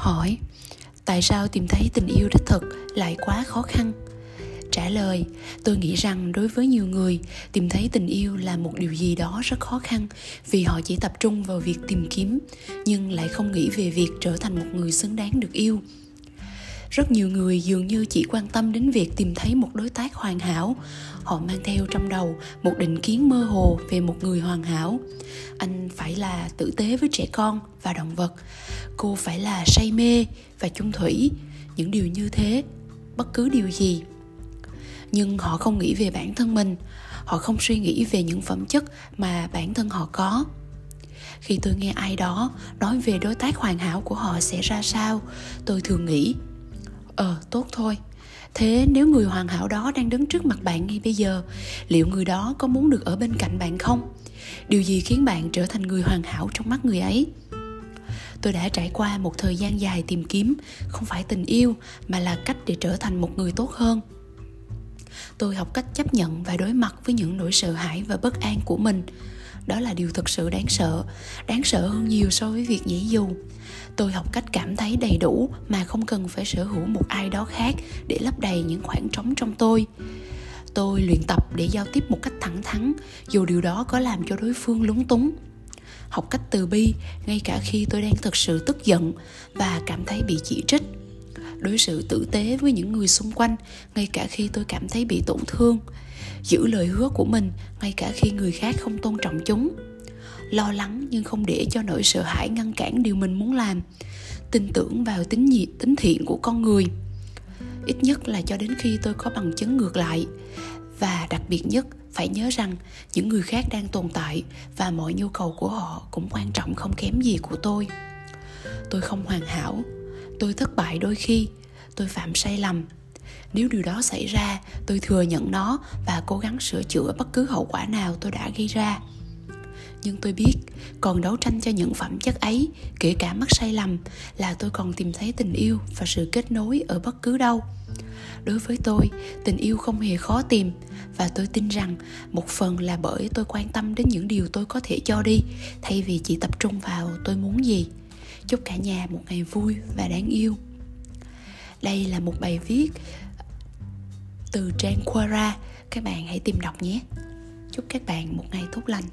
hỏi, tại sao tìm thấy tình yêu đích thực lại quá khó khăn? Trả lời, tôi nghĩ rằng đối với nhiều người, tìm thấy tình yêu là một điều gì đó rất khó khăn vì họ chỉ tập trung vào việc tìm kiếm, nhưng lại không nghĩ về việc trở thành một người xứng đáng được yêu rất nhiều người dường như chỉ quan tâm đến việc tìm thấy một đối tác hoàn hảo. Họ mang theo trong đầu một định kiến mơ hồ về một người hoàn hảo. Anh phải là tử tế với trẻ con và động vật. Cô phải là say mê và chung thủy. Những điều như thế, bất cứ điều gì. Nhưng họ không nghĩ về bản thân mình. Họ không suy nghĩ về những phẩm chất mà bản thân họ có. Khi tôi nghe ai đó nói về đối tác hoàn hảo của họ sẽ ra sao, tôi thường nghĩ ờ tốt thôi. Thế nếu người hoàn hảo đó đang đứng trước mặt bạn ngay bây giờ, liệu người đó có muốn được ở bên cạnh bạn không? Điều gì khiến bạn trở thành người hoàn hảo trong mắt người ấy? Tôi đã trải qua một thời gian dài tìm kiếm, không phải tình yêu, mà là cách để trở thành một người tốt hơn. Tôi học cách chấp nhận và đối mặt với những nỗi sợ hãi và bất an của mình đó là điều thực sự đáng sợ đáng sợ hơn nhiều so với việc dễ dù tôi học cách cảm thấy đầy đủ mà không cần phải sở hữu một ai đó khác để lấp đầy những khoảng trống trong tôi. Tôi luyện tập để giao tiếp một cách thẳng thắn, dù điều đó có làm cho đối phương lúng túng. Học cách từ bi, ngay cả khi tôi đang thực sự tức giận và cảm thấy bị chỉ trích đối xử tử tế với những người xung quanh, ngay cả khi tôi cảm thấy bị tổn thương. Giữ lời hứa của mình, ngay cả khi người khác không tôn trọng chúng. Lo lắng nhưng không để cho nỗi sợ hãi ngăn cản điều mình muốn làm. Tin tưởng vào tính nhiệt tính thiện của con người. Ít nhất là cho đến khi tôi có bằng chứng ngược lại. Và đặc biệt nhất, phải nhớ rằng những người khác đang tồn tại và mọi nhu cầu của họ cũng quan trọng không kém gì của tôi. Tôi không hoàn hảo tôi thất bại đôi khi, tôi phạm sai lầm. Nếu điều đó xảy ra, tôi thừa nhận nó và cố gắng sửa chữa bất cứ hậu quả nào tôi đã gây ra. Nhưng tôi biết, còn đấu tranh cho những phẩm chất ấy, kể cả mắc sai lầm, là tôi còn tìm thấy tình yêu và sự kết nối ở bất cứ đâu. Đối với tôi, tình yêu không hề khó tìm và tôi tin rằng một phần là bởi tôi quan tâm đến những điều tôi có thể cho đi, thay vì chỉ tập trung vào tôi muốn gì chúc cả nhà một ngày vui và đáng yêu. Đây là một bài viết từ trang Quora các bạn hãy tìm đọc nhé. Chúc các bạn một ngày tốt lành.